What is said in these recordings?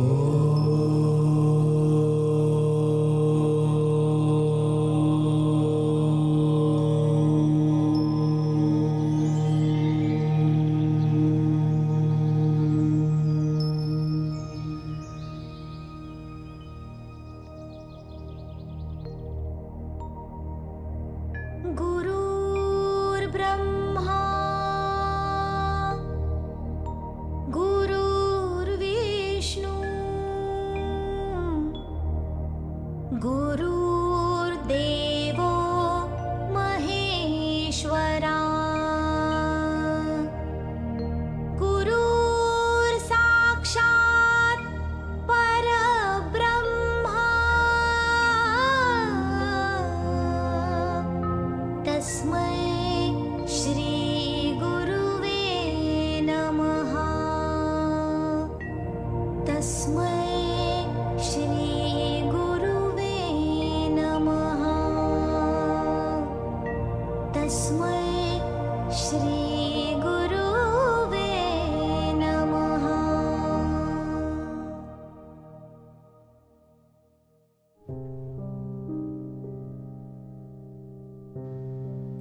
Oh.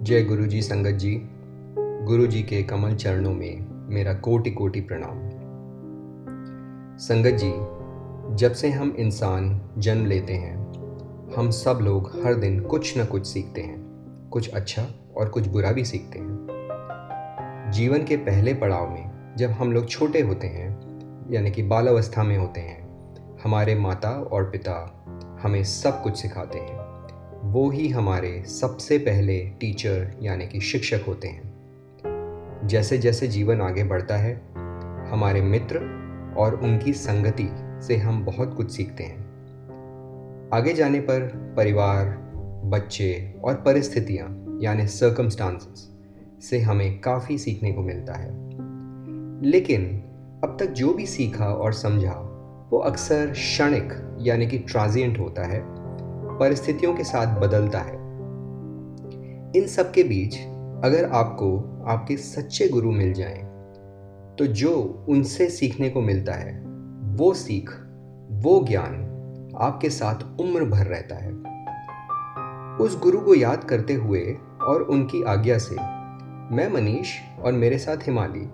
जय गुरु जी संगत जी। गुरु जी के कमल चरणों में मेरा कोटि कोटि प्रणाम। संगत जी, जब से हम इंसान जन्म लेते हैं, हम सब लोग हर दिन कुछ न कुछ सीखते हैं। कुछ अच्छा और कुछ बुरा भी सीखते हैं। जीवन के पहले पड़ाव में जब हम लोग छोटे होते हैं, यानी कि बाल अवस्था में होते हैं, हमारे माता और पिता हमें सब कुछ सिखाते हैं। वो ही हमारे सबसे पहले टीचर यानी कि शिक्षक होते हैं। जैसे जैसे जीवन आगे बढ़ता है, हमारे मित्र और उनकी संगति से हम बहुत कुछ सीखते हैं। आगे जाने पर परिवार, बच्चे और परिस्थितियाँ यानी सर्कमस्टांसेस से हमें काफ़ी सीखने को मिलता है। लेकिन अब तक जो भी सीखा और समझा, वो अक्सर क्षणिक यानी कि ट्रांजिएंट होता है। परिस्थितियों के साथ बदलता है। इन सब के बीच अगर आपको आपके सच्चे गुरु मिल जाएँ, तो जो उनसे सीखने को मिलता है वो सीख वो ज्ञान आपके साथ उम्र भर रहता है। उस गुरु को याद करते हुए और उनकी आज्ञा से मैं मनीष और मेरे साथ हिमाली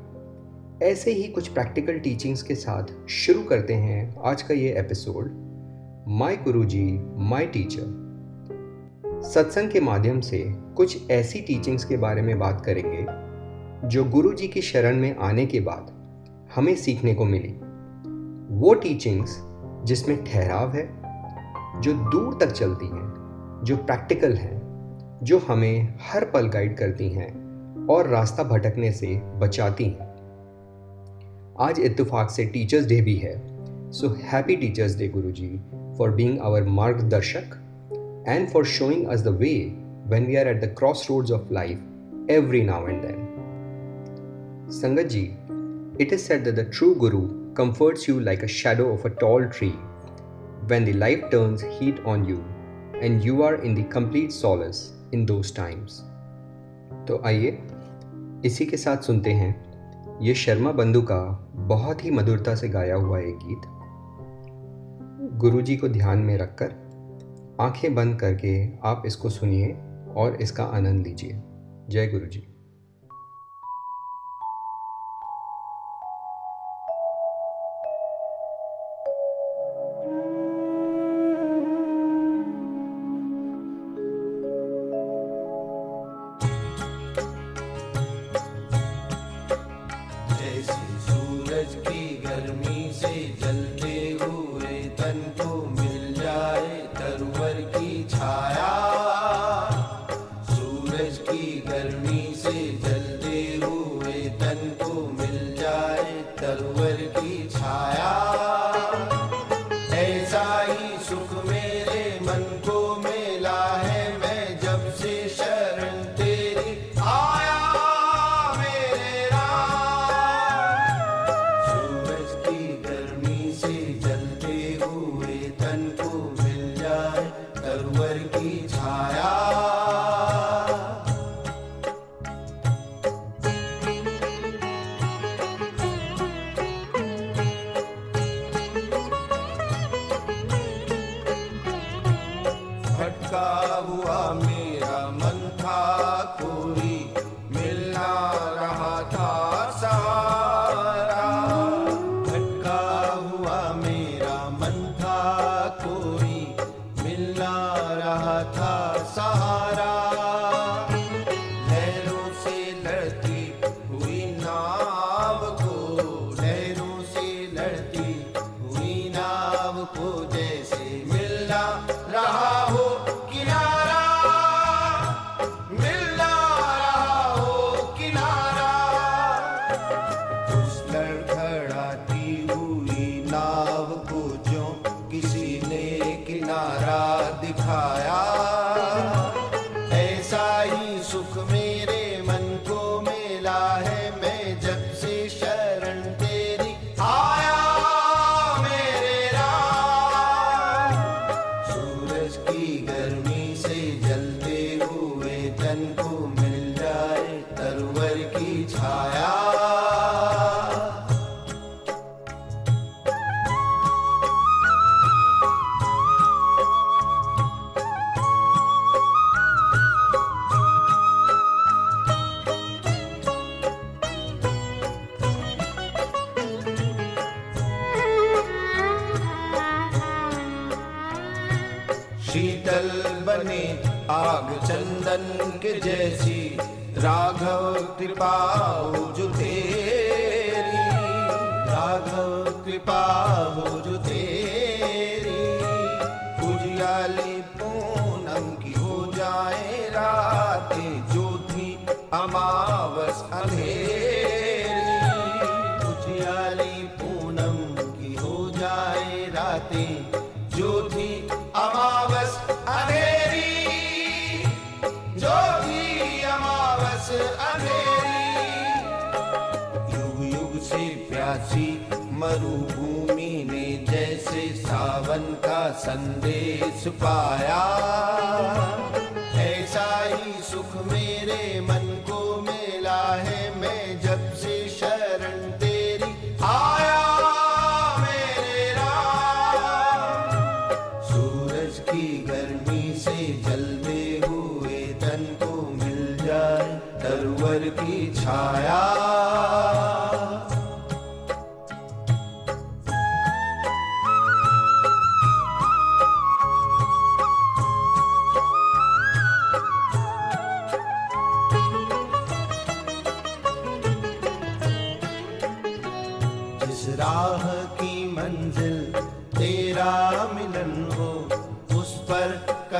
ऐसे ही कुछ प्रैक्टिकल टीचिंग्स के साथ शुरू करते हैं आज का ये episode my guruji my teacher. सत्संग के माध्यम से कुछ ऐसी टीचिंग्स के बारे में बात करेंगे, जो गुरु जी की शरण में आने के बाद हमें सीखने को मिली। वो टीचिंग्स जिसमें ठहराव है, जो दूर तक चलती हैं, जो प्रैक्टिकल हैं, जो हमें हर पल गाइड करती हैं और रास्ता भटकने से बचाती हैं। आज इत्तेफाक से टीचर्स डे भी है so happy teachers day Guru ji for being our margdarshak and for showing us the way when we are at the crossroads of life every now and then. Sangat ji, it is said that the true Guru comforts you like a shadow of a tall tree when the life turns heat on you and you are in the complete solace in those times. तो आइए इसी के साथ सुनते हैं ये शर्मा बंधु का बहुत ही मधुरता से गाया हुआ एक गीत गुरु जी को ध्यान में रखकर आँखें बंद करके आप इसको सुनिए और इसका आनंद लीजिए। जय गुरु जलते हुए तन को मिल जाए तरवर की छाया।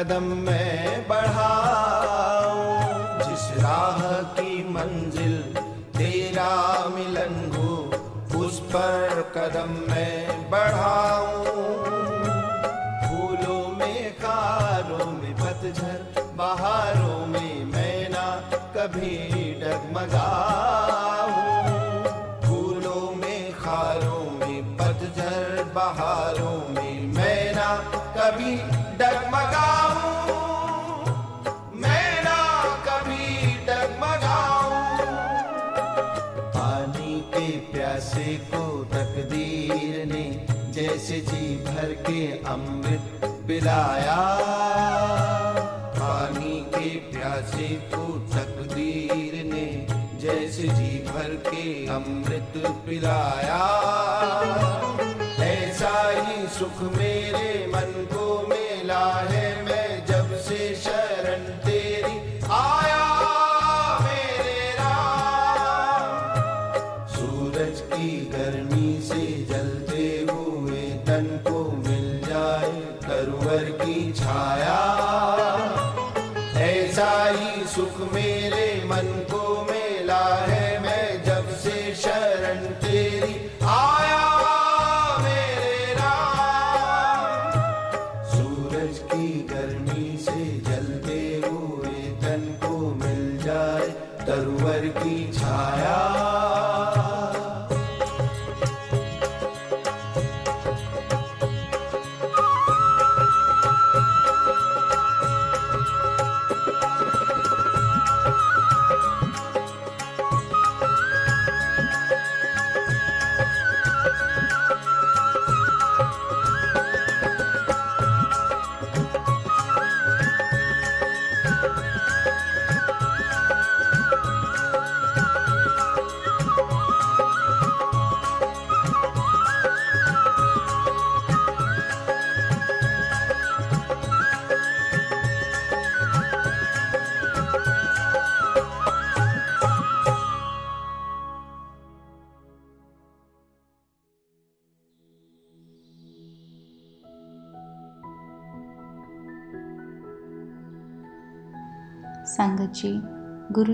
कदम मैं बढ़ाऊं जिस राह की मंजिल तेरा मिलन हो उस पर कदम मैं के अमृत पिलाया। पानी के प्यासे को तकदीर ने जैसे जी भर के अमृत पिलाया। ऐसा ही सुख मेरे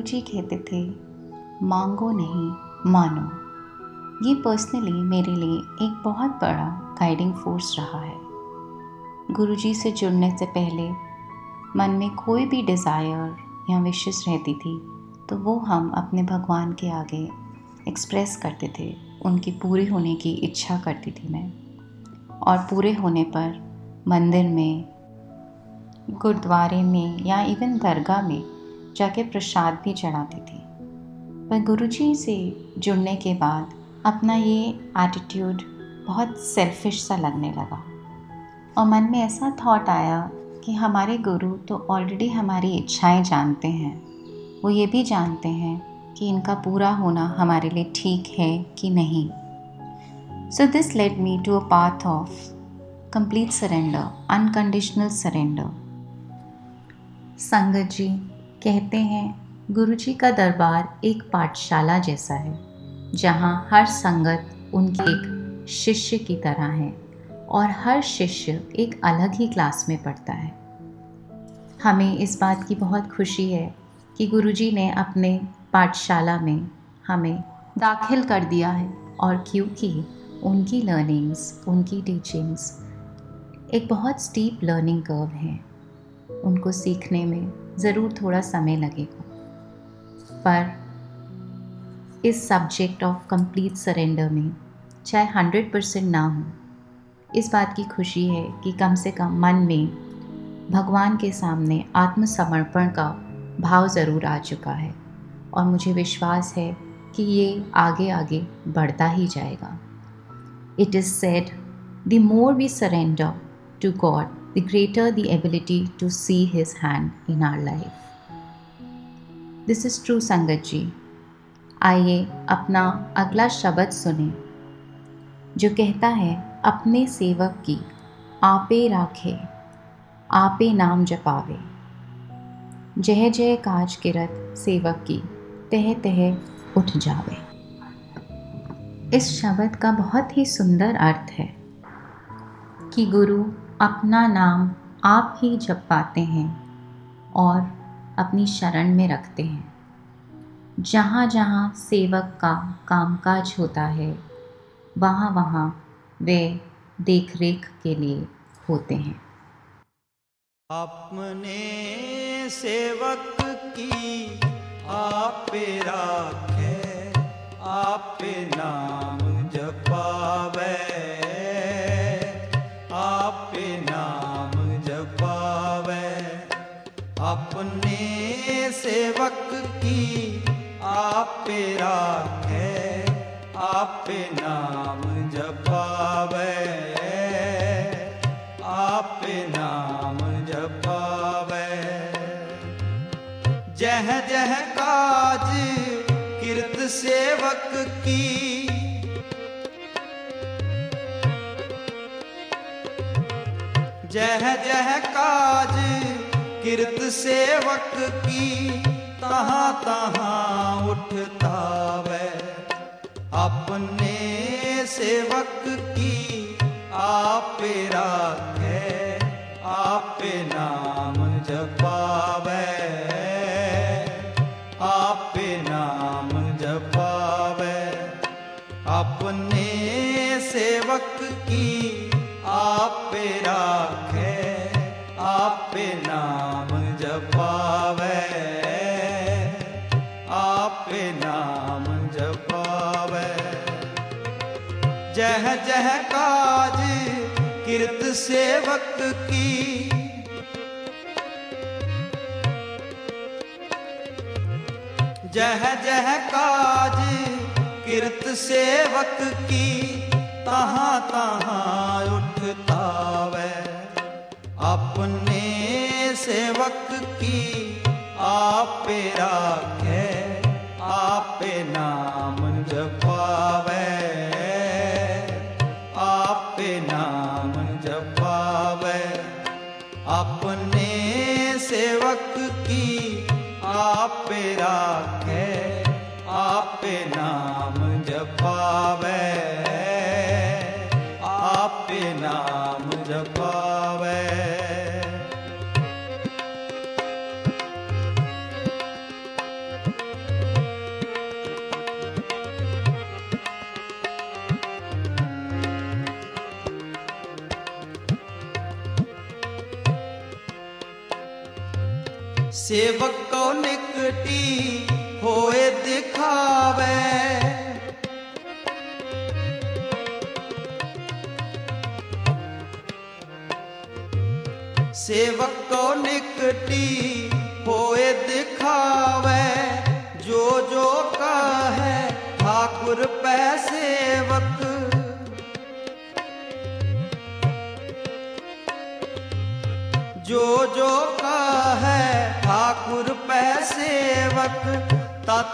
जी कहते थे, मांगो नहीं, मानो। ये पर्सनली मेरे लिए एक बहुत बड़ा गाइडिंग फोर्स रहा है। गुरुजी से जुड़ने से पहले मन में कोई भी डिज़ायर या विशेष रहती थी तो वो हम अपने भगवान के आगे एक्सप्रेस करते थे, उनकी पूरी होने की इच्छा करती थी मैं। और पूरे होने पर मंदिर में, गुरुद्वारे में या इवन दरगाह में जाके प्रसाद भी चढ़ाती थी। पर गुरुजी से जुड़ने के बाद अपना ये एटीट्यूड बहुत सेल्फिश सा लगने लगा। और मन में ऐसा थॉट आया कि हमारे गुरु तो ऑलरेडी हमारी इच्छाएँ जानते हैं। वो ये भी जानते हैं कि इनका पूरा होना हमारे लिए ठीक है कि नहीं। So this led me to a path of complete surrender unconditional surrender संगत जी कहते हैं गुरु जी का दरबार एक पाठशाला जैसा है, जहाँ हर संगत उनके एक शिष्य की तरह है और हर शिष्य एक अलग ही क्लास में पढ़ता है। हमें इस बात की बहुत खुशी है कि गुरुजी ने अपने पाठशाला में हमें दाखिल कर दिया है और क्योंकि उनकी लर्निंग्स, उनकी टीचिंग्स एक बहुत स्टीप लर्निंग कर्व है, उनको सीखने में ज़रूर थोड़ा समय लगेगा। पर इस सब्जेक्ट ऑफ़ कंप्लीट सरेंडर में चाहे हंड्रेड परसेंट ना हो, इस बात की खुशी है कि कम से कम मन में भगवान के सामने आत्मसमर्पण का भाव ज़रूर आ चुका है और मुझे विश्वास है कि ये आगे आगे बढ़ता ही जाएगा। It is said the more we surrender to God the greater the ability to see His hand in our life. This is true, संगत जी आइए अपना अगला शब्द सुने जो कहता है अपने सेवक की आपे राखे आपे नाम जपावे। जय जय काज किरत सेवक की तह तह उठ जावे। इस शब्द का बहुत ही सुंदर अर्थ है कि गुरु अपना नाम आप ही जप पाते हैं और अपनी शरण में रखते हैं। जहाँ जहाँ सेवक का कामकाज होता है, वहाँ वहाँ वे देख रेख के लिए होते हैं। अपने सेवक की आप आप नाम सेवक की आप राखे आप नाम जपावे आप नाम जपावे जह जह काज किरत सेवक की, जह जह काज किरत सेवक की तहाँ तहाँ उठता वै। अपने सेवक की आप राखे, आप नाम जपावे। आप नाम जपावे। अपने सेवक की आप राखे। जपावे। आप नाम जपावे। जह जह काज किरत सेवक की। जह जह काज किरत सेवक की, तहाँ तहाँ उठता वै। अपने सेवक की आप राखे, आप नाम जपावे। आप नाम जपावे। अपने सेवक की आप राखे, आप नाम जपावे। सेवक को निकटी होए दिखावे सेवक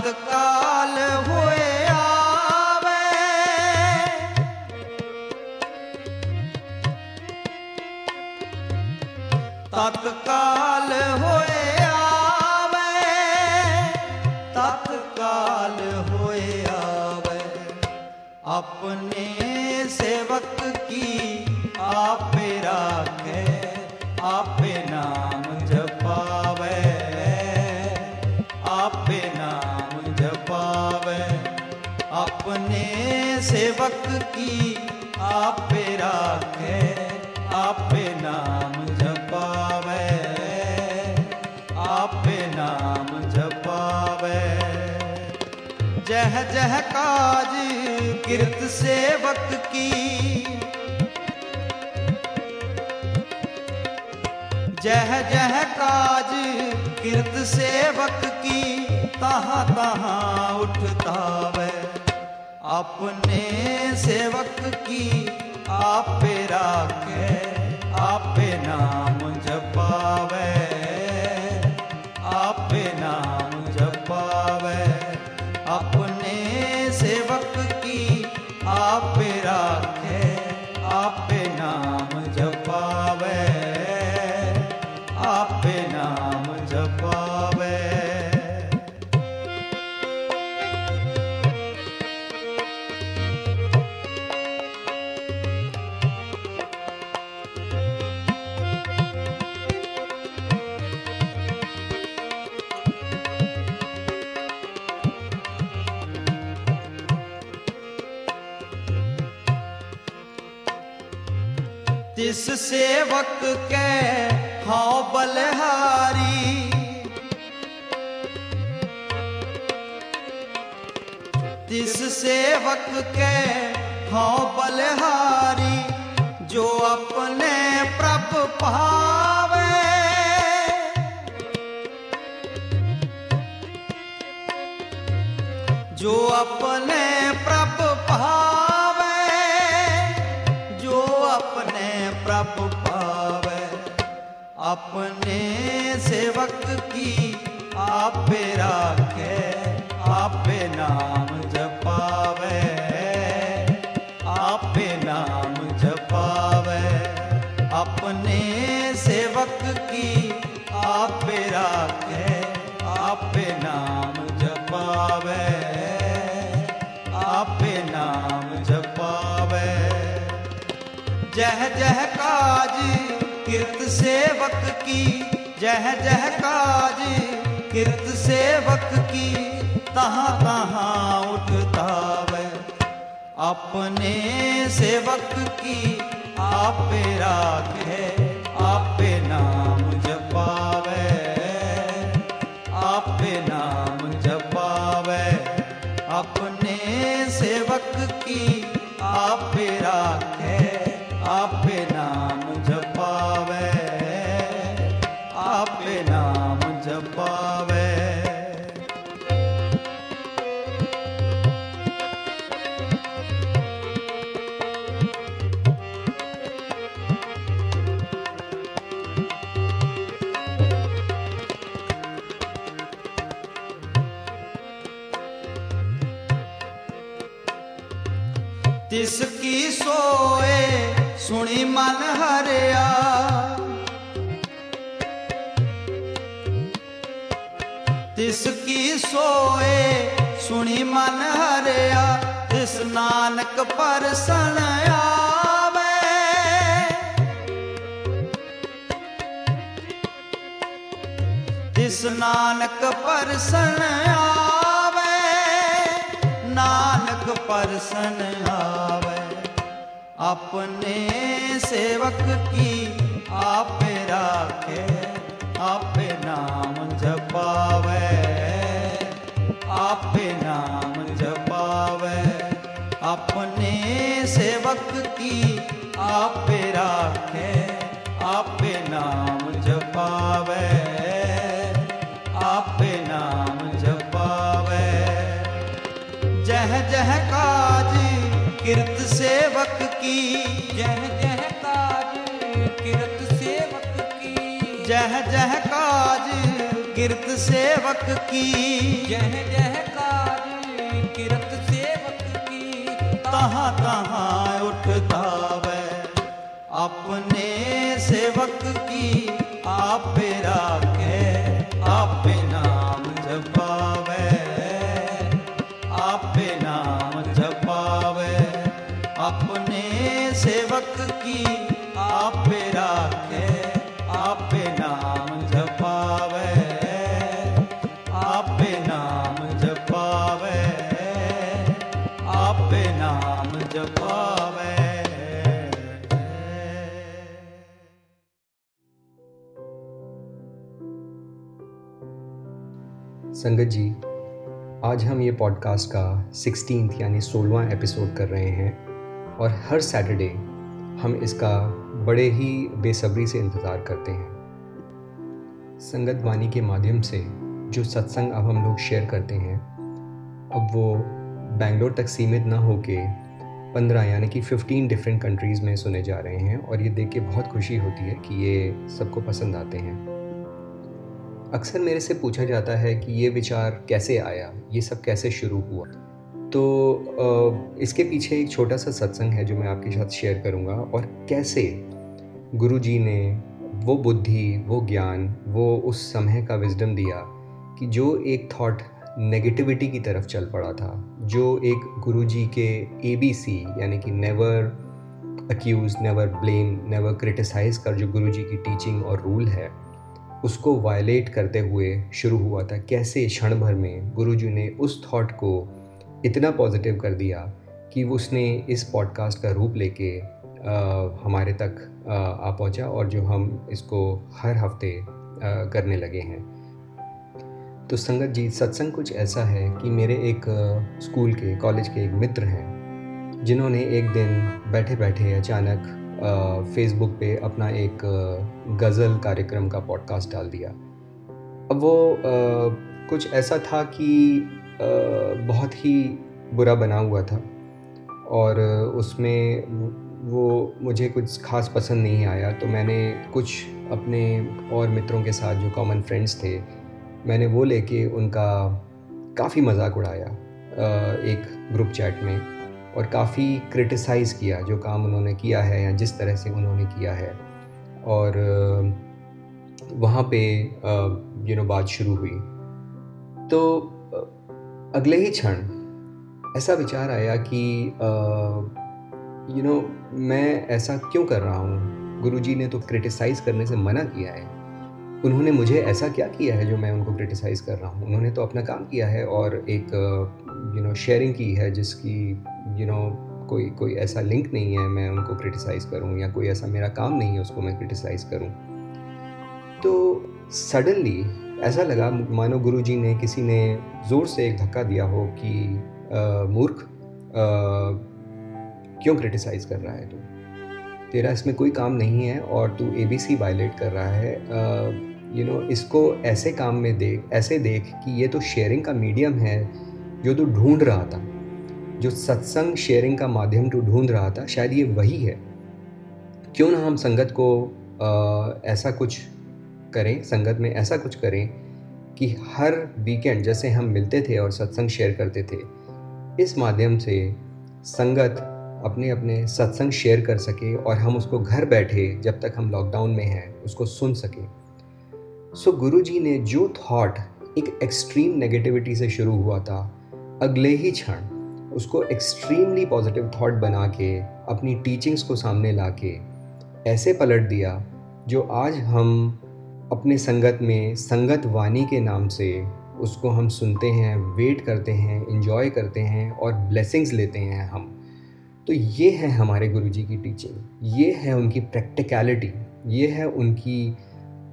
तत्काल हुए आवे तत्काल होए आवे तत्काल होए आवे अपने सेवक की आपे राखे आपे नाम अपने सेवक की आपे राखे, आपे नाम जपावे, आपे नाम जपावे। जह जह काज किरत सेवक की, जह जह काज कीर्त सेवक की, तहाँ तहाँ उठता वे। अपने सेवक की आपे राखे आपे नाम जपावे। सेवक के हाँ बलहारी तिस सेवक के हाँ बलहारी जो अपने प्रभ पावे अपने सेवक की आपे राखे, आपे नाम जपावे। आपे नाम जपावे। अपने सेवक की आपे राखे, आपे नाम जपावे। आपे नाम जपावे। जह जह काज किरत सेवक की, जह जह काज। किरत सेवक की, तहाँ तहाँ उठता वे अपने सेवक की आप आपे राखे, आपे नाम जपावे। आपे नाम जपावे। अपने सेवक की आपे राखे। सुनी मन हरिया। तिसकी सोए सुनी मन हरिया। तिस नानक परसन आवे। तिस नानक परसन आवे, नानक परसन आवे। अपने सेवक की आप राखे, आप नाम जपावे। आप नाम जपावे। अपने सेवक की आप राखे, आप नाम जपावे। आप नाम जपावे। जह जह काज किरत सेवक की जह जह काज किरत सेवक की। जह जह काज किरत सेवक की। जह जह काज किरत सेवक की। तहाँ तहाँ उठता वै अपने सेवक की। आप राखे आप संगत जी, आज हम ये पॉडकास्ट का सिक्सटीन यानी सोलवा एपिसोड कर रहे हैं और हर सैटरडे हम इसका बड़े ही बेसब्री से इंतज़ार करते हैं। संगत वाणी के माध्यम से जो सत्संग अब हम लोग शेयर करते हैं, अब वो बेंगलोर तक सीमित ना होके पंद्रह यानी कि फिफ्टीन डिफरेंट कंट्रीज़ में सुने जा रहे हैं और ये देख के बहुत खुशी होती है कि ये सबको पसंद आते हैं। अक्सर मेरे से पूछा जाता है कि ये विचार कैसे आया, ये सब कैसे शुरू हुआ? तो इसके पीछे एक छोटा सा सत्संग है जो मैं आपके साथ शेयर करूँगा और कैसे गुरु जी ने वो बुद्धि, वो ज्ञान, वो उस समय का विजडम दिया कि जो एक थॉट नेगेटिविटी की तरफ़ चल पड़ा था, जो एक गुरु जी के ए बी सी यानी कि never accuse never blame never criticize कर जो गुरु जी की टीचिंग और रूल है, उसको वायलेट करते हुए शुरू हुआ था। कैसे क्षण भर में गुरुजी ने उस थॉट को इतना पॉजिटिव कर दिया कि उसने इस पॉडकास्ट का रूप लेके हमारे तक आ पहुँचा और जो हम इसको हर हफ़्ते करने लगे हैं। तो संगत जी, सत्संग कुछ ऐसा है कि मेरे एक स्कूल के कॉलेज के एक मित्र हैं, जिन्होंने एक दिन बैठे बैठे अचानक फेसबुक पे अपना एक गज़ल कार्यक्रम का पॉडकास्ट डाल दिया। अब वो कुछ ऐसा था कि बहुत ही बुरा बना हुआ था और उसमें वो- मुझे कुछ खास पसंद नहीं आया। तो मैंने कुछ अपने और मित्रों के साथ जो कॉमन फ्रेंड्स थे, मैंने वो लेके उनका काफ़ी मज़ाक उड़ाया एक ग्रुप चैट में और काफ़ी क्रिटिसाइज़ किया जो काम उन्होंने किया है या जिस तरह से उन्होंने किया है। और वहाँ पे यू नो बात शुरू हुई। तो अगले ही क्षण ऐसा विचार आया कि यू नो मैं ऐसा क्यों कर रहा हूँ? गुरुजी ने तो क्रिटिसाइज़ करने से मना किया है। उन्होंने मुझे ऐसा क्या किया है जो मैं उनको क्रिटिसाइज़ कर रहा हूँ? उन्होंने तो अपना काम किया है और एक यू नो शेयरिंग की है जिसकी यू you नो know, कोई कोई ऐसा लिंक नहीं है मैं उनको क्रिटिसाइज़ करूँ या कोई ऐसा मेरा काम नहीं है उसको मैं क्रिटिसाइज़ करूँ। तो सडनली ऐसा लगा मानो गुरुजी ने किसी ने ज़ोर से एक धक्का दिया हो कि मूर्ख क्यों क्रिटिसाइज़ कर रहा है तू? तेरा इसमें कोई काम नहीं है और तू ए बी सी वायलेट कर रहा है। यू नो इसको ऐसे काम में देख ऐसे देख कि ये तो शेयरिंग का मीडियम है जो तू ढूंढ रहा था। जो सत्संग शेयरिंग का माध्यम तू ढूंढ रहा था शायद ये वही है। क्यों ना हम संगत को अ, ऐसा कुछ करें, संगत में ऐसा कुछ करें कि हर वीकेंड जैसे हम मिलते थे और सत्संग शेयर करते थे, इस माध्यम से संगत अपने अपने सत्संग शेयर कर सके और हम उसको घर बैठे जब तक हम लॉकडाउन में हैं, उसको सुन सके। सो गुरु जी ने जो थॉट एक एक्सट्रीम नेगेटिविटी से शुरू हुआ था, अगले ही क्षण उसको एक्सट्रीमली पॉजिटिव थॉट बना के, अपनी टीचिंग्स को सामने ला के, ऐसे पलट दिया, जो आज हम अपने संगत में, संगत वाणी के नाम से उसको हम सुनते हैं, वेट करते हैं इन्जॉय करते हैं और ब्लेसिंग्स लेते हैं हम। तो ये है हमारे गुरुजी की टीचिंग ये है उनकी प्रैक्टिकलिटी ये है उनकी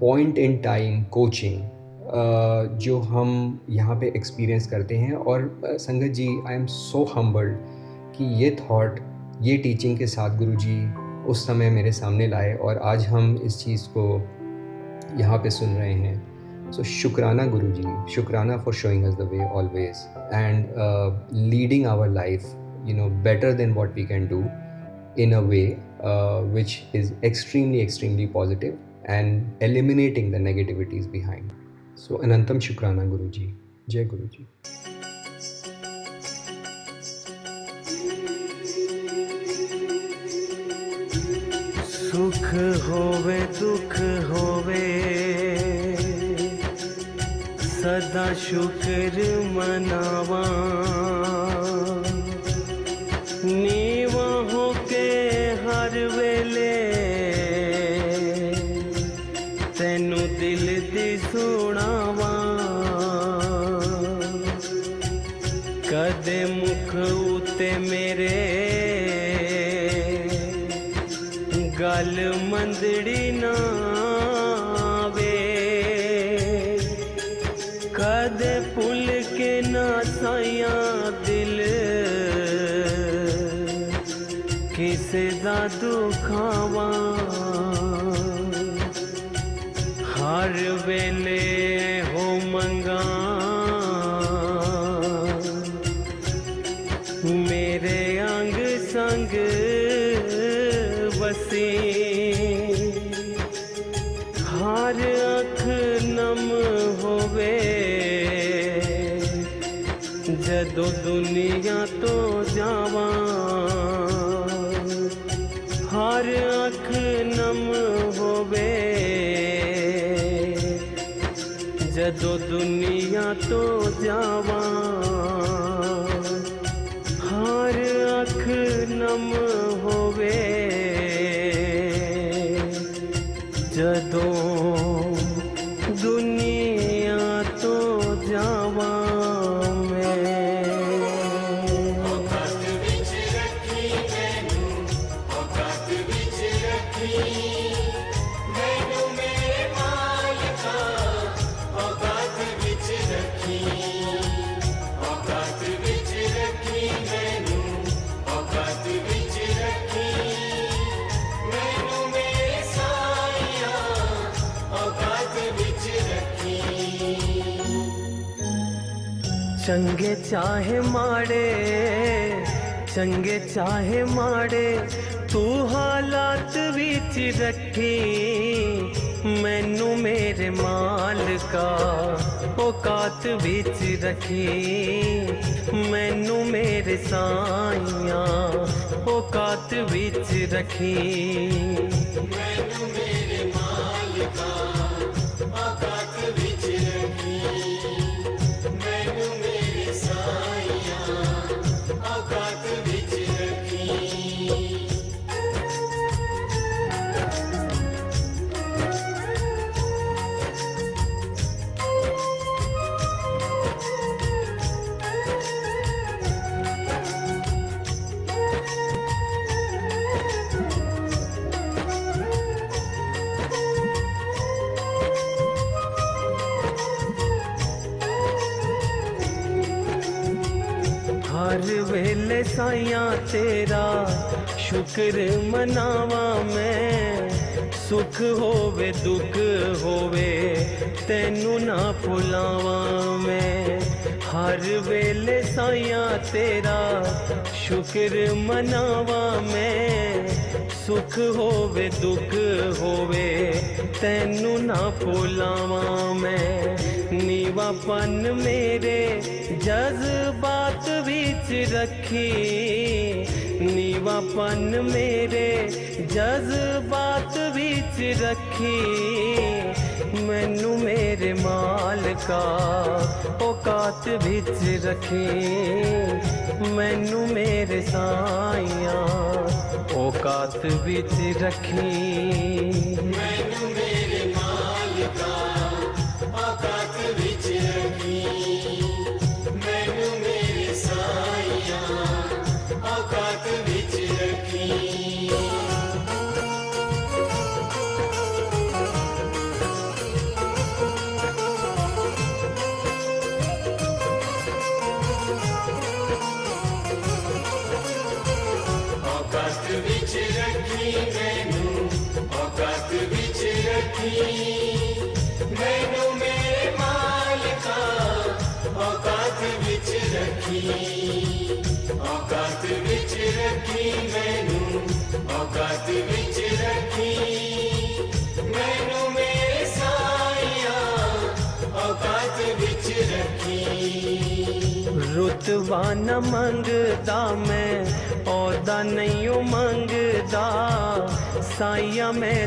पॉइंट इन टाइम कोचिंग जो हम यहाँ पे एक्सपीरियंस करते हैं। और संगत जी आई एम सो हम्बल्ड कि ये थॉट ये टीचिंग के साथ गुरुजी उस समय मेरे सामने लाए और आज हम इस चीज़ को यहाँ पे सुन रहे हैं। सो शुक्राना गुरु जी शुक्राना for showing us the way always and leading our life you know better than what we can do in a way which is extremely extremely positive and eliminating the negativities behind so अनंतम शुक्राना गुरु जी जय गुरु जी सुख होवे, दुख होवे। सदा शुक्र मनावा। नीवा होके हर वेले। तैनू दिल दी सुनावा। कदे मुख उते मेरे गल मंदड़ी viento चंगे चाहे माड़े, चंगे चाहे माड़े, तू हालात बिच रखी, मैनू मेरे मालका औकात बिच रखी, मैनू मेरे साइया औकात बिच रखी। मैनू मेरे औकात साइया तेरा शुक्र मनावा मैं। सुख होवे, दुख होवे, तेनू ना भुलावा मैं। हर वेले साइया तेरा शुक्र मनावा मैं। सुख होवे, दुख होवे, तेनू ना भुलावा मैं। नीवापन मेरे जज्बा खींच रखी, नीवापन मेरे जज्बात बीच रखी। मैनू मेरे मालका औकात बीच रखी। मैनू मेरे साइया औकात बीच रखी। औकात बिच रखी मैनू, औकात बिच रखी मैनू मेरे साइया, औकात बिच रखी। रुतबा न मंगदा मैं ਅਹੁਦਾ ਨਹੀਂ ਮੰਗਦਾ। ਸਾਇਆ ਮੈਂ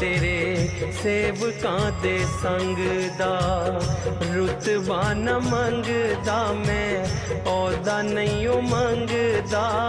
ਤੇਰੇ ਸੇਵਕਾਂ ਦੇ ਸੰਗ ਦਾ ਰੁਤਬਾ ਨਾ ਮੰਗਦਾ ਮੈਂ ਅਹੁਦਾ ਨਹੀਂ ਮੰਗਦਾ।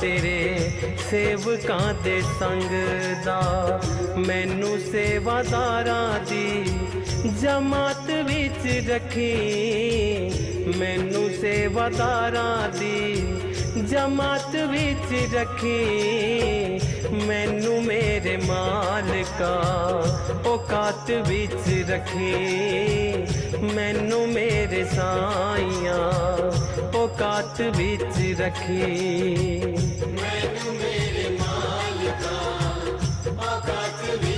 ਤੇਰੇ ਸੇਵਕਾਂ ਦੇ ਸੰਗ ਦਾ ਮੈਨੂੰ ਸੇਵਾਦਾਰਾਂ ਦੀ ਜਮਾਤ ਵਿੱਚ ਰੱਖੀ। ਮੈਨੂੰ ਸੇਵਾਦਾਰਾਂ ਦੀ ਜਮਾਤ ਵਿੱਚ ਰੱਖੀ ਮੈਨੂੰ ਮੇਰੇ ਮਾਲਕਾ ਔਕਾਤ ਵਿੱਚ ਰੱਖੀ ਮੈਨੂੰ ਮੇਰੇ ਸਾਈਆਂ ਔਕਾਤ ਵਿੱਚ ਰੱਖੀ ਮੈਨੂੰ ਮੇਰੇ ਮਾਲਕਾ ਔਕਾਤ ਵਿੱਚ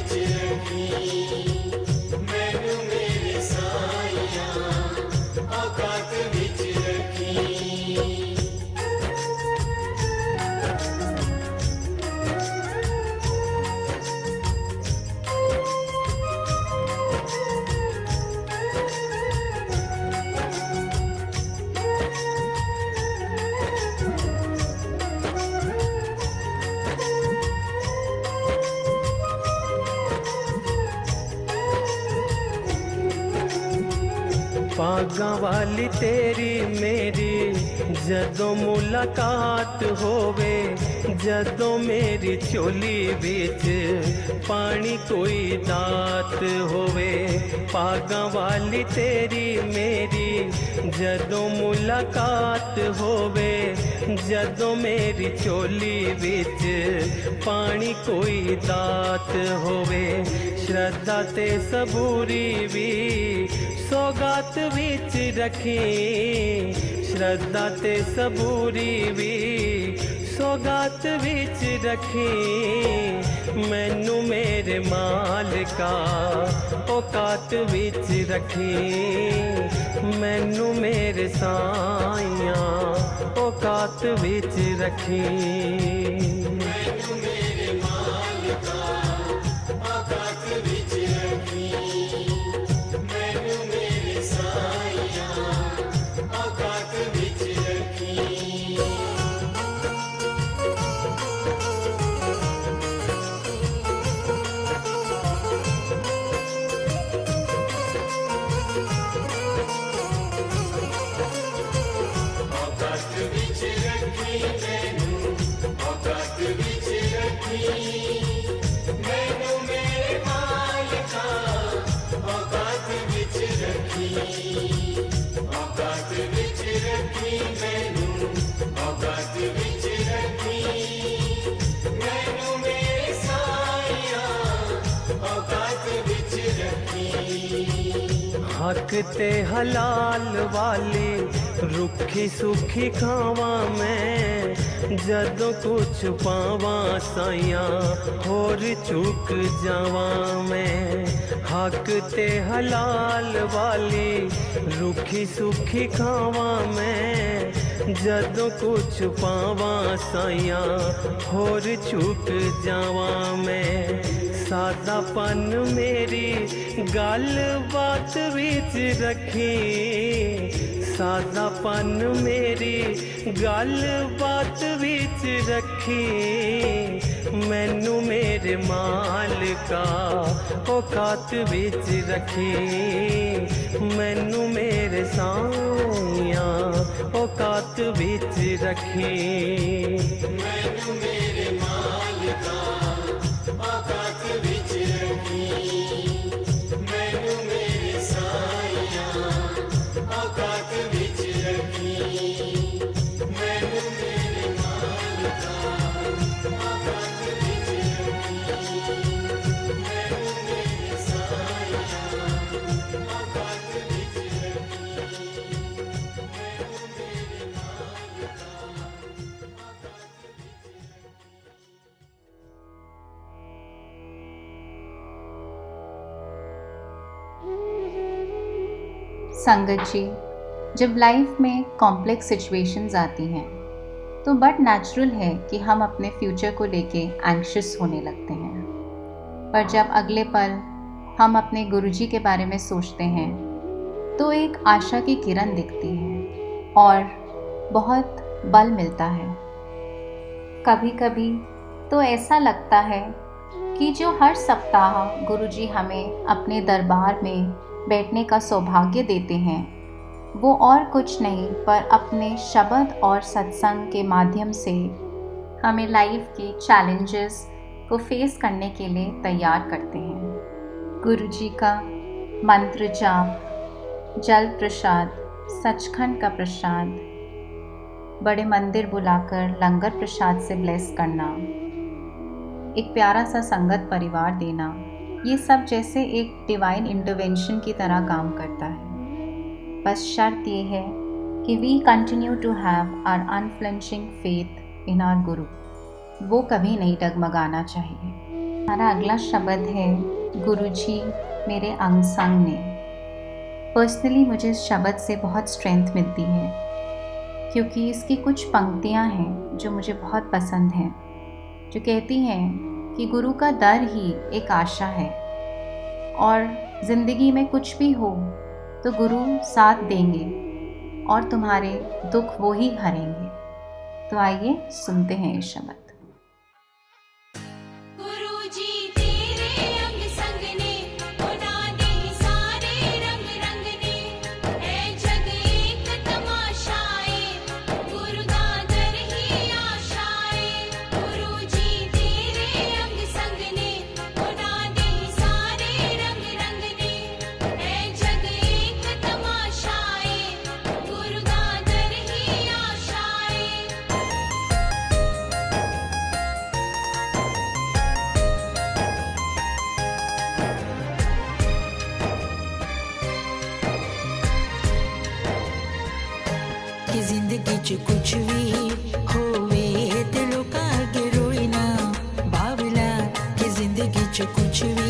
हाँ गंवाली तेरी मेरी, जदों मुलाकात होवे, जदों मेरी चोली बिच पानी कोई दात होवे। पागा वाली तेरी मेरी, जदों मुलाकात होवे, जदों मेरी चोली बिच पानी कोई दात होवे। श्रद्धा ते सबूरी भी सौगात विच रखी, श्रद्धा ते सबूरी भी। सौगात विच रखी, मैनू मेरे मालिका, औकात विच रखी। मैनू मेरे साइया, औकात विच रखे। हकते हलाल वाली, रुखी सुखी खावा मैं। जदों कुछ पावा साइया, होर चुक जावा मैं। हकते हलाल वाली, रुखी सुखी खावा मैं। जदों कुछ पावा साइया, होर चुक जावा मैं। सादापन मेरी गल बात बिच रखी। सादापन मेरी गल बात बिच रखी। मैनू मेरे मालिका औकात बिच रखी। मैनू मेरे साइया औकात बिच रखी। मैनू मेरे संगत जी, जब लाइफ में कॉम्प्लेक्स सिचुएशंस आती हैं तो बट नेचुरल है कि हम अपने फ्यूचर को लेके एंक्शस होने लगते हैं। पर जब अगले पल हम अपने गुरुजी के बारे में सोचते हैं तो एक आशा की किरण दिखती है और बहुत बल मिलता है। कभी कभी तो ऐसा लगता है कि जो हर सप्ताह गुरुजी हमें अपने दरबार में बैठने का सौभाग्य देते हैं। वो और कुछ नहीं, पर अपने शब्द और सत्संग के माध्यम से हमें लाइफ के चैलेंजेस को फेस करने के लिए तैयार करते हैं। गुरु जी का मंत्र जाप, जल प्रसाद, सचखंड का प्रसाद, बड़े मंदिर बुलाकर लंगर प्रसाद से ब्लेस करना, एक प्यारा सा संगत परिवार देना। ये सब जैसे एक डिवाइन इंटरवेंशन की तरह काम करता है। बस शर्त ये है कि we continue to have our unflinching faith in our guru वो कभी नहीं डगमगाना चाहिए। हमारा अगला शब्द है गुरु जी मेरे अंग संग ने पर्सनली मुझे इस शब्द से बहुत स्ट्रेंथ मिलती है, क्योंकि इसकी कुछ पंक्तियाँ हैं जो मुझे बहुत पसंद हैं। जो कहती हैं कि गुरु का दर ही एक आशा है। और ज़िंदगी में कुछ भी हो तो गुरु साथ देंगे और तुम्हारे दुख वो ही हरेंगे। तो आइए सुनते हैं ये शब्द। कि ज़िंदगी च कुछ भी होवे, ते लोका के रोई ना बावला कि ज़िंदगी च कुछ भी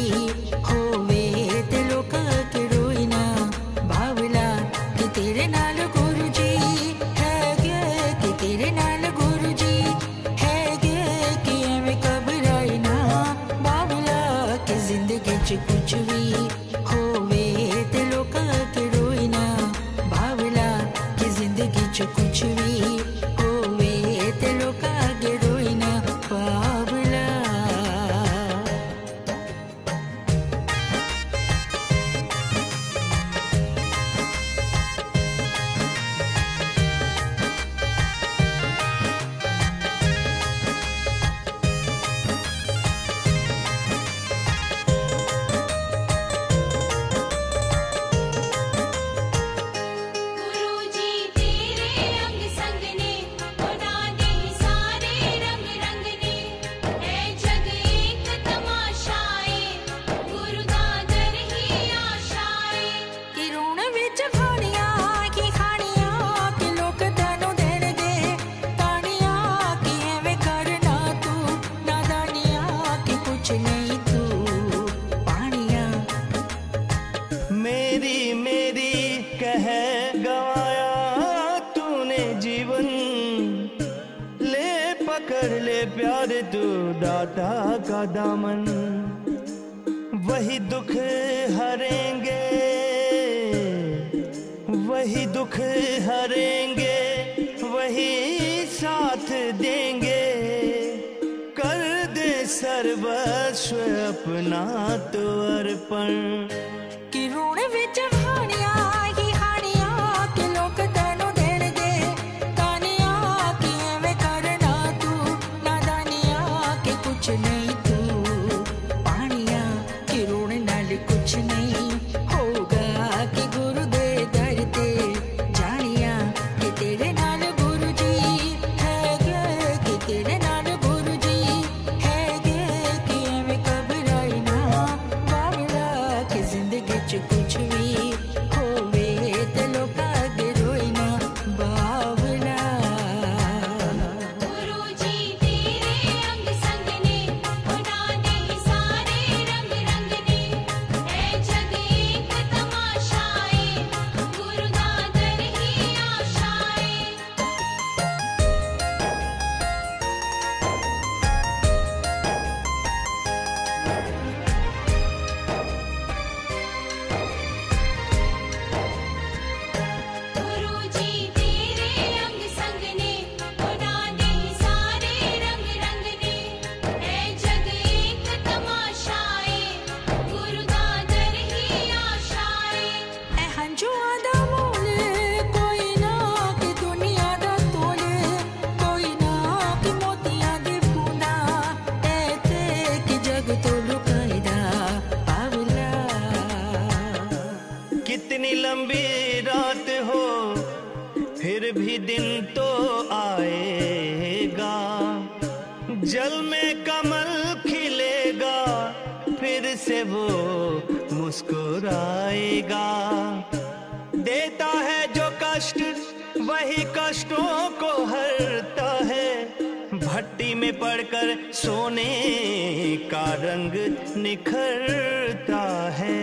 का रंग निखरता है।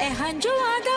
ए हंजो आदा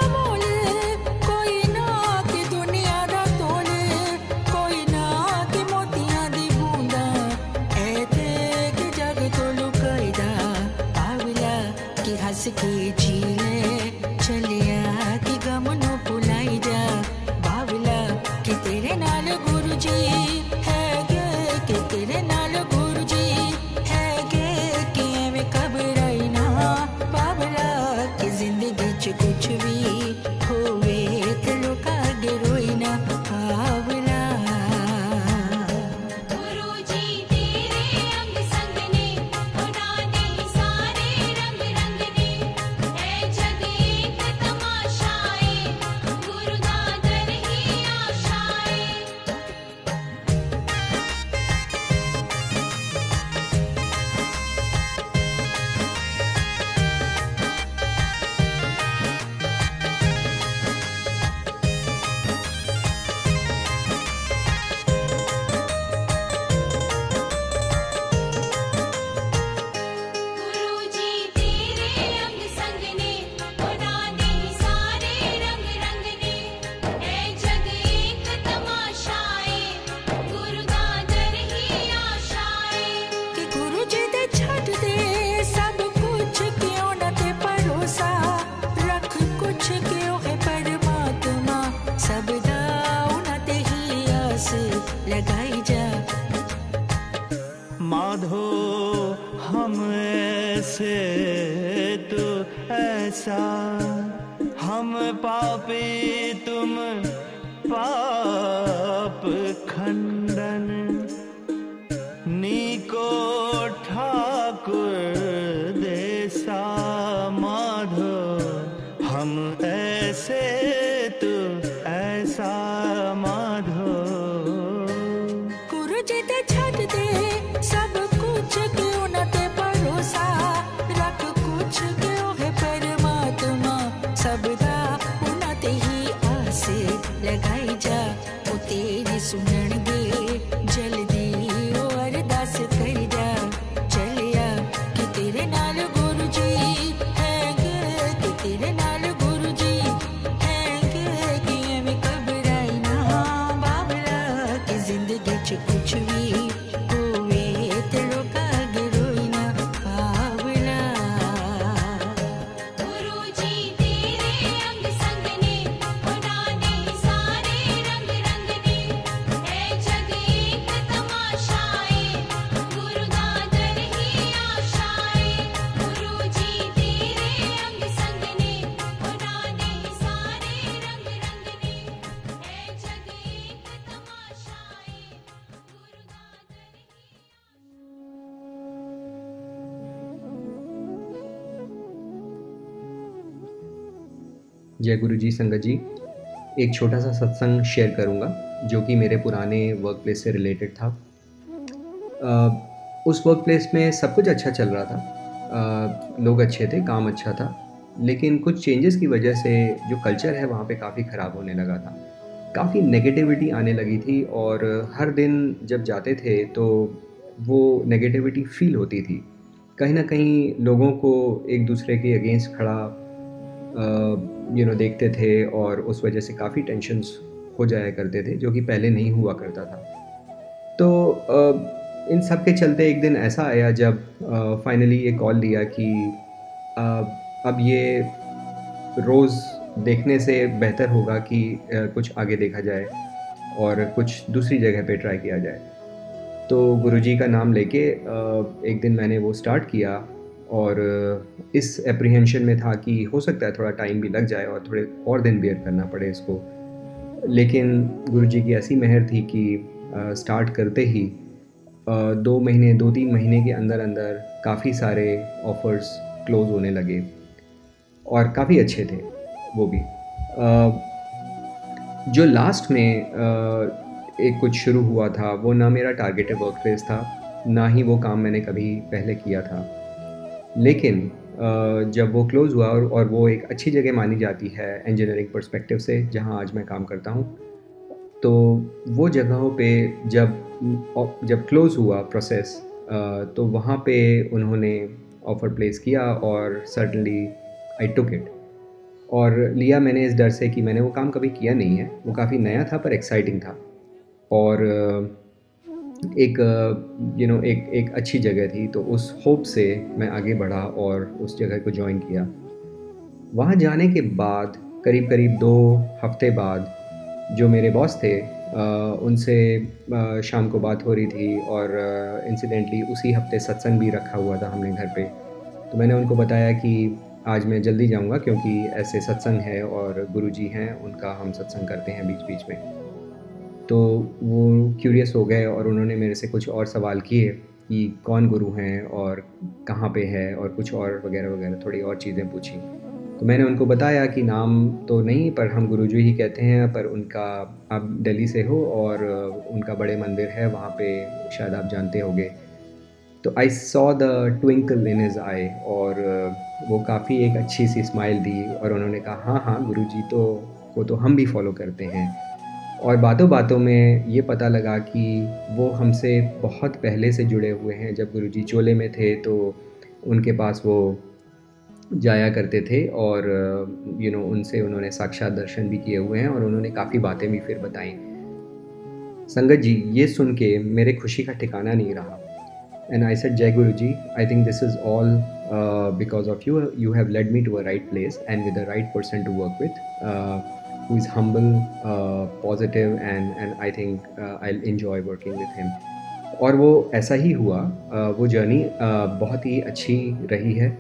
खंडन जय गुरु जी संगत जी। एक छोटा सा सत्संग शेयर करूँगा जो कि मेरे पुराने वर्क प्लेस से रिलेटेड था। अ, उस वर्क प्लेस में सब कुछ अच्छा चल रहा था। अ, लोग अच्छे थे काम अच्छा था। लेकिन कुछ चेंजेस की वजह से जो कल्चर है वहाँ पे काफ़ी ख़राब होने लगा था। काफ़ी नेगेटिविटी आने लगी थी और हर दिन जब जाते थे तो वो नेगेटिविटी फील होती थी। कहीं ना कहीं लोगों को एक दूसरे के अगेंस्ट खड़ा यू नो देखते थे और उस वजह से काफ़ी टेंशन्स हो जाया करते थे, जो कि पहले नहीं हुआ करता था। तो इन सब के चलते एक दिन ऐसा आया जब फाइनली ये कॉल दिया कि अब ये रोज़ देखने से बेहतर होगा कि कुछ आगे देखा जाए और कुछ दूसरी जगह पे ट्राई किया जाए। तो गुरुजी का नाम लेके एक दिन मैंने वो स्टार्ट किया और इस एप्रीहेंशन में था कि हो सकता है थोड़ा टाइम भी लग जाए और थोड़े और दिन बेयर करना पड़े इसको। लेकिन गुरु जी की ऐसी मेहर थी कि स्टार्ट करते ही दो महीने दो तीन महीने के अंदर अंदर काफ़ी सारे ऑफ़र्स क्लोज़ होने लगे। और काफ़ी अच्छे थे वो भी। जो लास्ट में एक कुछ शुरू हुआ था, वो ना मेरा टारगेटेड वर्क प्लेस था, ना ही वो काम मैंने कभी पहले किया था। लेकिन जब वो क्लोज़ हुआ और, और वो एक अच्छी जगह मानी जाती है इंजीनियरिंग पर्सपेक्टिव से जहाँ आज मैं काम करता हूँ तो वो जगहों पे जब जब क्लोज़ हुआ प्रोसेस तो वहाँ पे उन्होंने ऑफ़र प्लेस किया और सर्टनली आई टुक इट और लिया मैंने इस डर से कि मैंने वो काम कभी किया नहीं है वो काफ़ी नया था पर एक्साइटिंग था। और एक यू नो एक एक अच्छी जगह थी तो उस होप से मैं आगे बढ़ा और उस जगह को ज्वाइन किया। वहाँ जाने के बाद करीब करीब दो हफ़्ते बाद जो मेरे बॉस थे अ, उनसे अ, शाम को बात हो रही थी और इंसिडेंटली उसी हफ़्ते सत्संग भी रखा हुआ था हमने घर पे। तो मैंने उनको बताया कि आज मैं जल्दी जाऊँगा क्योंकि ऐसे सत्संग है और गुरुजी हैं उनका हम सत्संग करते हैं बीच बीच में। तो वो क्यूरियस हो गए और उन्होंने मेरे से कुछ और सवाल किए कि कौन गुरु हैं और कहाँ पे है और कुछ और वगैरह वगैरह, थोड़ी और चीज़ें पूछी। तो मैंने उनको बताया कि नाम तो नहीं, पर हम गुरुजी ही कहते हैं, पर उनका आप दिल्ली से हो और उनका बड़े मंदिर है, वहाँ पे शायद आप जानते होंगे। तो I saw the twinkle in his eye और वो काफ़ी एक अच्छी सी स्माइल दी और उन्होंने कहा हाँ हाँ गुरुजी तो को तो हम भी फॉलो करते हैं। और बातों बातों में ये पता लगा कि वो हमसे बहुत पहले से जुड़े हुए हैं। जब गुरुजी चोले में थे तो उनके पास वो जाया करते थे और यू नो उनसे उन्होंने साक्षात दर्शन भी किए हुए हैं और उन्होंने काफ़ी बातें भी फिर बताई। संगत जी ये सुन के मेरे खुशी का ठिकाना नहीं रहा। एंड आई said, जय गुरु जी I think this is all because of you you have led me to a right place and the right person to work with, uh, who is humble, uh, positive, and and I think uh, I'll enjoy working with him. और वो ऐसा ही हुआ uh, वो journey uh, बहुत ही अच्छी रही है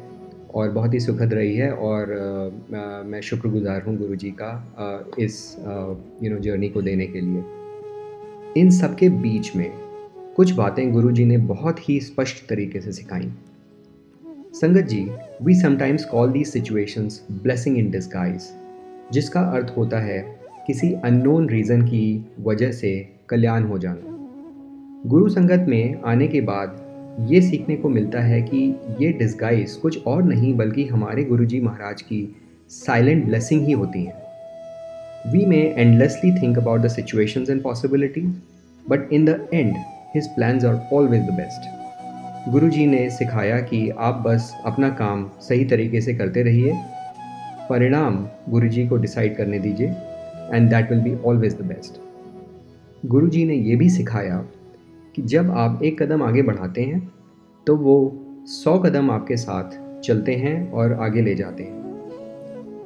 और बहुत ही सुखद रही है और uh, uh, मैं शुक्रगुजार हूँ गुरु जी का uh, इस यू नो जर्नी को देने के लिए। इन सब के बीच में कुछ बातें गुरु जी ने बहुत ही स्पष्ट तरीके से सिखाई। संगत जी we sometimes call the situations blessing in disguise जिसका अर्थ होता है किसी अननोन रीज़न की वजह से कल्याण हो जाना। गुरु संगत में आने के बाद ये सीखने को मिलता है कि ये डिस्गाइज कुछ और नहीं बल्कि हमारे गुरुजी महाराज की साइलेंट ब्लेसिंग ही होती हैं। We may endlessly think about the situations and possibilities but in the end his plans are always the best गुरु जी ने सिखाया कि आप बस अपना काम सही तरीके से करते रहिए परिणाम गुरु जी को डिसाइड करने दीजिए and that will be always the best गुरु जी ने यह भी सिखाया कि जब आप एक कदम आगे बढ़ाते हैं तो वो सौ कदम आपके साथ चलते हैं और आगे ले जाते हैं।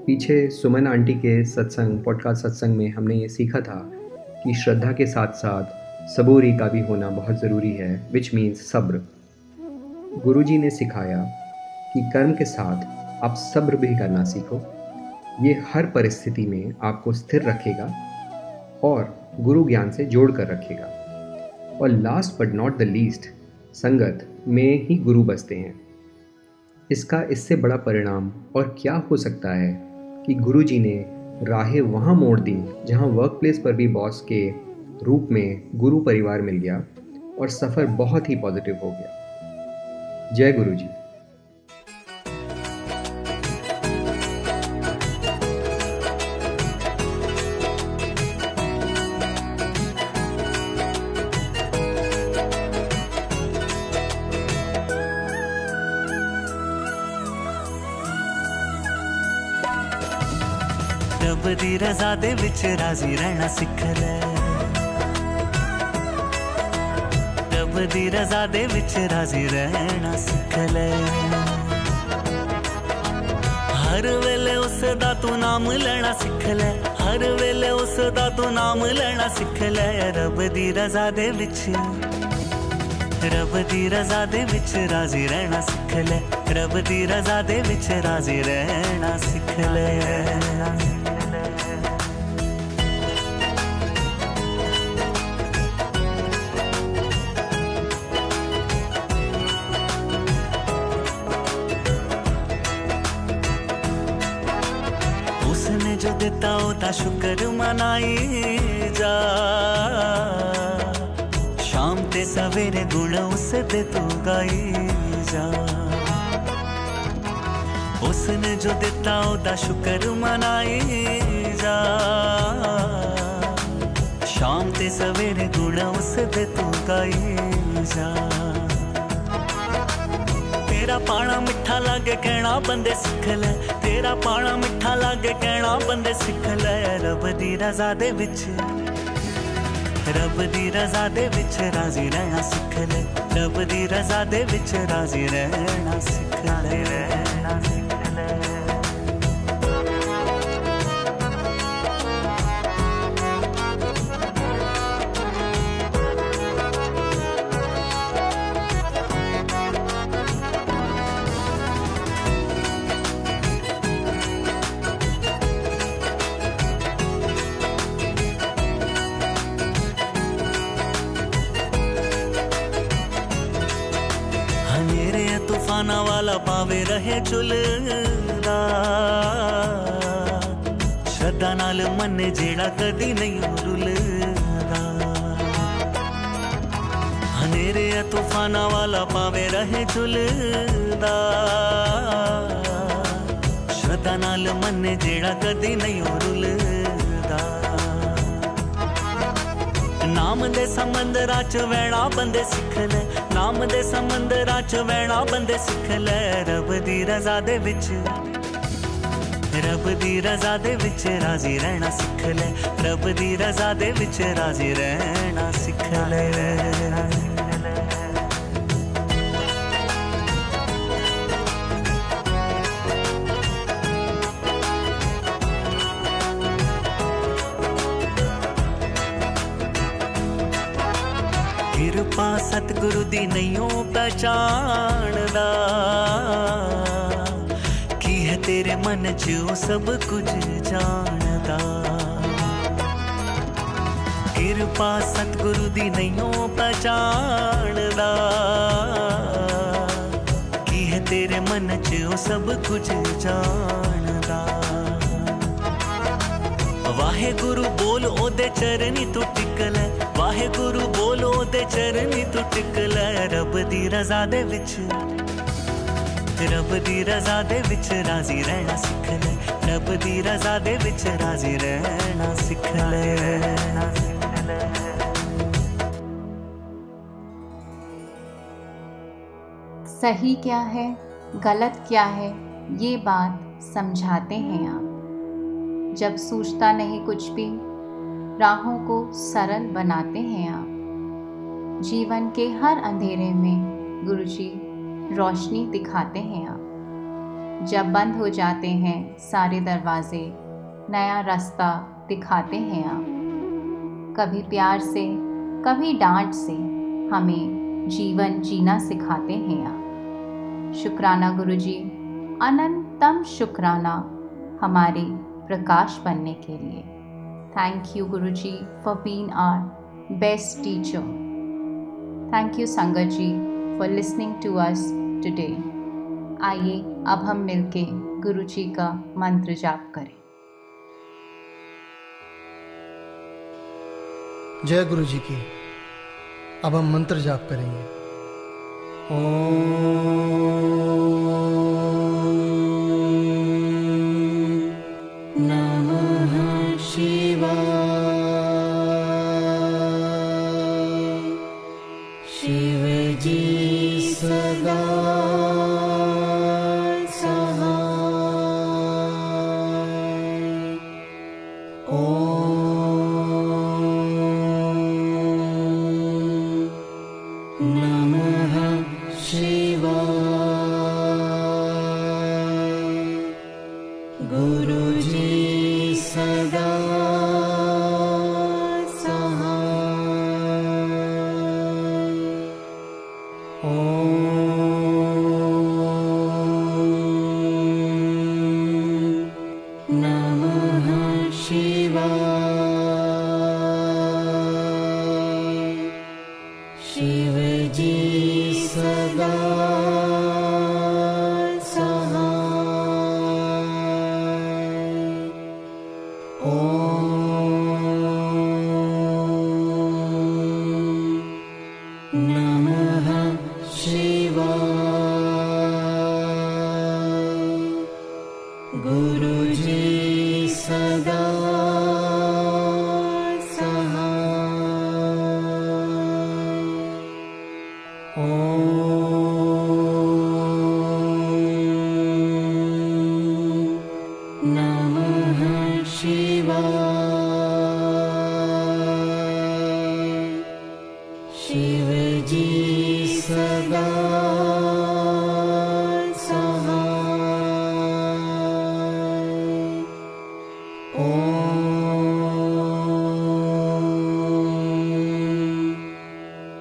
पीछे सुमन आंटी के सत्संग पॉडकास्ट सत्संग में हमने ये सीखा था कि श्रद्धा के साथ साथ सबूरी का भी होना बहुत ज़रूरी है विच मीन्स सब्र। गुरुजी ने सिखाया कि कर्म के साथ आप सब्र भी करना सीखो। ये हर परिस्थिति में आपको स्थिर रखेगा और गुरु ज्ञान से जोड़ कर रखेगा। और last but not the least संगत में ही गुरु बसते हैं। इसका इससे बड़ा परिणाम और क्या हो सकता है कि गुरु जी ने राहें वहाँ मोड़ दी, जहाँ वर्क प्लेस पर भी बॉस के रूप में गुरु परिवार मिल गया और सफ़र बहुत ही पॉजिटिव हो गया। जय गुरु जी ਰਜ਼ਾ ਦੇ ਵਿੱਚ ਰਾਜ਼ੀ ਰਹਿਣਾ ਸਿੱਖ ਲੈ ਰੱਬ ਦੀ ਰਜ਼ਾ ਦੇ ਵਿੱਚ ਰਾਜ਼ੀ ਰਹਿਣਾ ਸਿੱਖ ਲੈ ਹਰ ਵੇਲੇ ਉਸ ਦਾ ਤੂੰ ਨਾਮ ਲੈਣਾ ਸਿੱਖ ਲੈ ਹਰ ਵੇਲੇ ਉਸ ਦਾ ਤੂੰ ਨਾਮ ਲੈਣਾ ਸਿੱਖ ਲੈ ਰੱਬ ਦੀ ਰਜ਼ਾ ਦੇ ਵਿੱਚ ਰੱਬ ਦੀ ਰਜ਼ਾ ਦੇ ਵਿੱਚ ਰਾਜ਼ੀ ਰਹਿਣਾ ਸਿੱਖ ਲੈ ਰੱਬ ਦੀ ਰਜ਼ਾ ਦੇ ਵਿੱਚ ਰਾਜ਼ੀ ਰਹਿਣਾ ਸਿੱਖ ਲੈ का शुक्र मनाई जा। शाम ते सवेरे गुण उस तू गाई जा। उसने जो दिता ओदा शुक्र मनाई जा। शाम ते सवेरे गुण उस तू गाई जा। तेरा पाना मिठा लागे, कहना बंदे सिख ले। ਤੇਰਾ ਪਾਣਾ ਮਿੱਠਾ ਲੱਗੇ ਕਹਿਣਾ ਬੰਦੇ ਸਿੱਖ ਲੈ ਰੱਬ ਦੀ ਰਜ਼ਾ ਦੇ ਵਿੱਚ। ਰੱਬ ਦੀ ਰਜ਼ਾ ਦੇ ਵਿੱਚ ਰਾਜ਼ੀ ਰਹਿਣਾ ਸਿੱਖ ਲੈ। ਰੱਬ ਦੀ ਰਜ਼ਾ ਦੇ ਵਿੱਚ ਰਾਜ਼ੀ ਰਹਿਣਾ ਸਿੱਖ ਲੈ। ਰਹਿਣਾ ਸਿੱਖ கதினை உருளுதா वाला पावे रहे झुलदा। श्रद्धा नाल मन जेड़ा कदी नहीं रुलदा नाम दे समंदरा च वैणा बंदे सिख ले। नाम दे समंदरा च वैणा बंदे सिख ले। रब दी रजा दे विच ਵਿੱਚ ਰੱਬ ਦੀ ਰਜ਼ਾ ਦੇ ਵਿੱਚ ਰਾਜ਼ੀ ਰਹਿਣਾ ਸਿੱਖ ਲੈ ਰੱਬ ਦੀ ਰਜ਼ਾ ਦੇ ਵਿੱਚ ਰਾਜ਼ੀ ਰਹਿਣਾ ਸਿੱਖ ਲੈ ਕਿਰਪਾ ਸਤਿਗੁਰੂ ਦੀ ਨਹੀਂਓ ਪਛਾਣਦਾ ਕੀ ਹੈ ਤੇਰੇ ਮਨ 'ਚ ਉਹ ਸਭ ਕੁਝ ਜਾਣਦਾ ਕਿਰਪਾ ਸਤਿਗੁਰੂ ਦੀ ਨਹੀਂਓ ਪਛਾਣਦਾ ਕੀ ਹੈ ਤੇਰੇ ਮਨ 'ਚ ਉਹ ਸਭ ਕੁਝ ਜਾਣਦਾ ਵਾਹਿਗੁਰੂ ਬੋਲ ਉਹਦੇ ਚਰਨੀ ਤੂੰ ਟਿਕ ਲੈ ਵਾਹਿਗੁਰੂ ਬੋਲ ਉਹਦੇ ਚਰਨੀ ਤੂੰ ਟਿਕ ਲੈ ਰੱਬ ਦੀ ਰਜ਼ਾ ਦੇ ਵਿੱਚ रब दी रजा दे विच राज़ी रहना सिख ले रब दी रजा दे विच राज़ी रहना सिख ले सही क्या है? गलत क्या है? ये बात समझाते हैं आप। जब सूझता नहीं कुछ भी, राहों को सरल बनाते हैं आप। जीवन के हर अंधेरे में गुरुजी रोशनी दिखाते हैं आप। जब बंद हो जाते हैं सारे दरवाजे, नया रास्ता दिखाते हैं आप। कभी प्यार से, कभी डांट से हमें जीवन जीना सिखाते हैं आप। शुक्राना गुरुजी अनंतम शुक्राना हमारे प्रकाश बनने के लिए। Thank you guruji for been our best teacher thank you संगत जी। For listening to us today आइए, अब हम मिलके गुरु जी का मंत्र जाप करें। जय गुरु जी की। अब हम मंत्र जाप करेंगे। ओम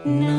No.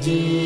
Jesus.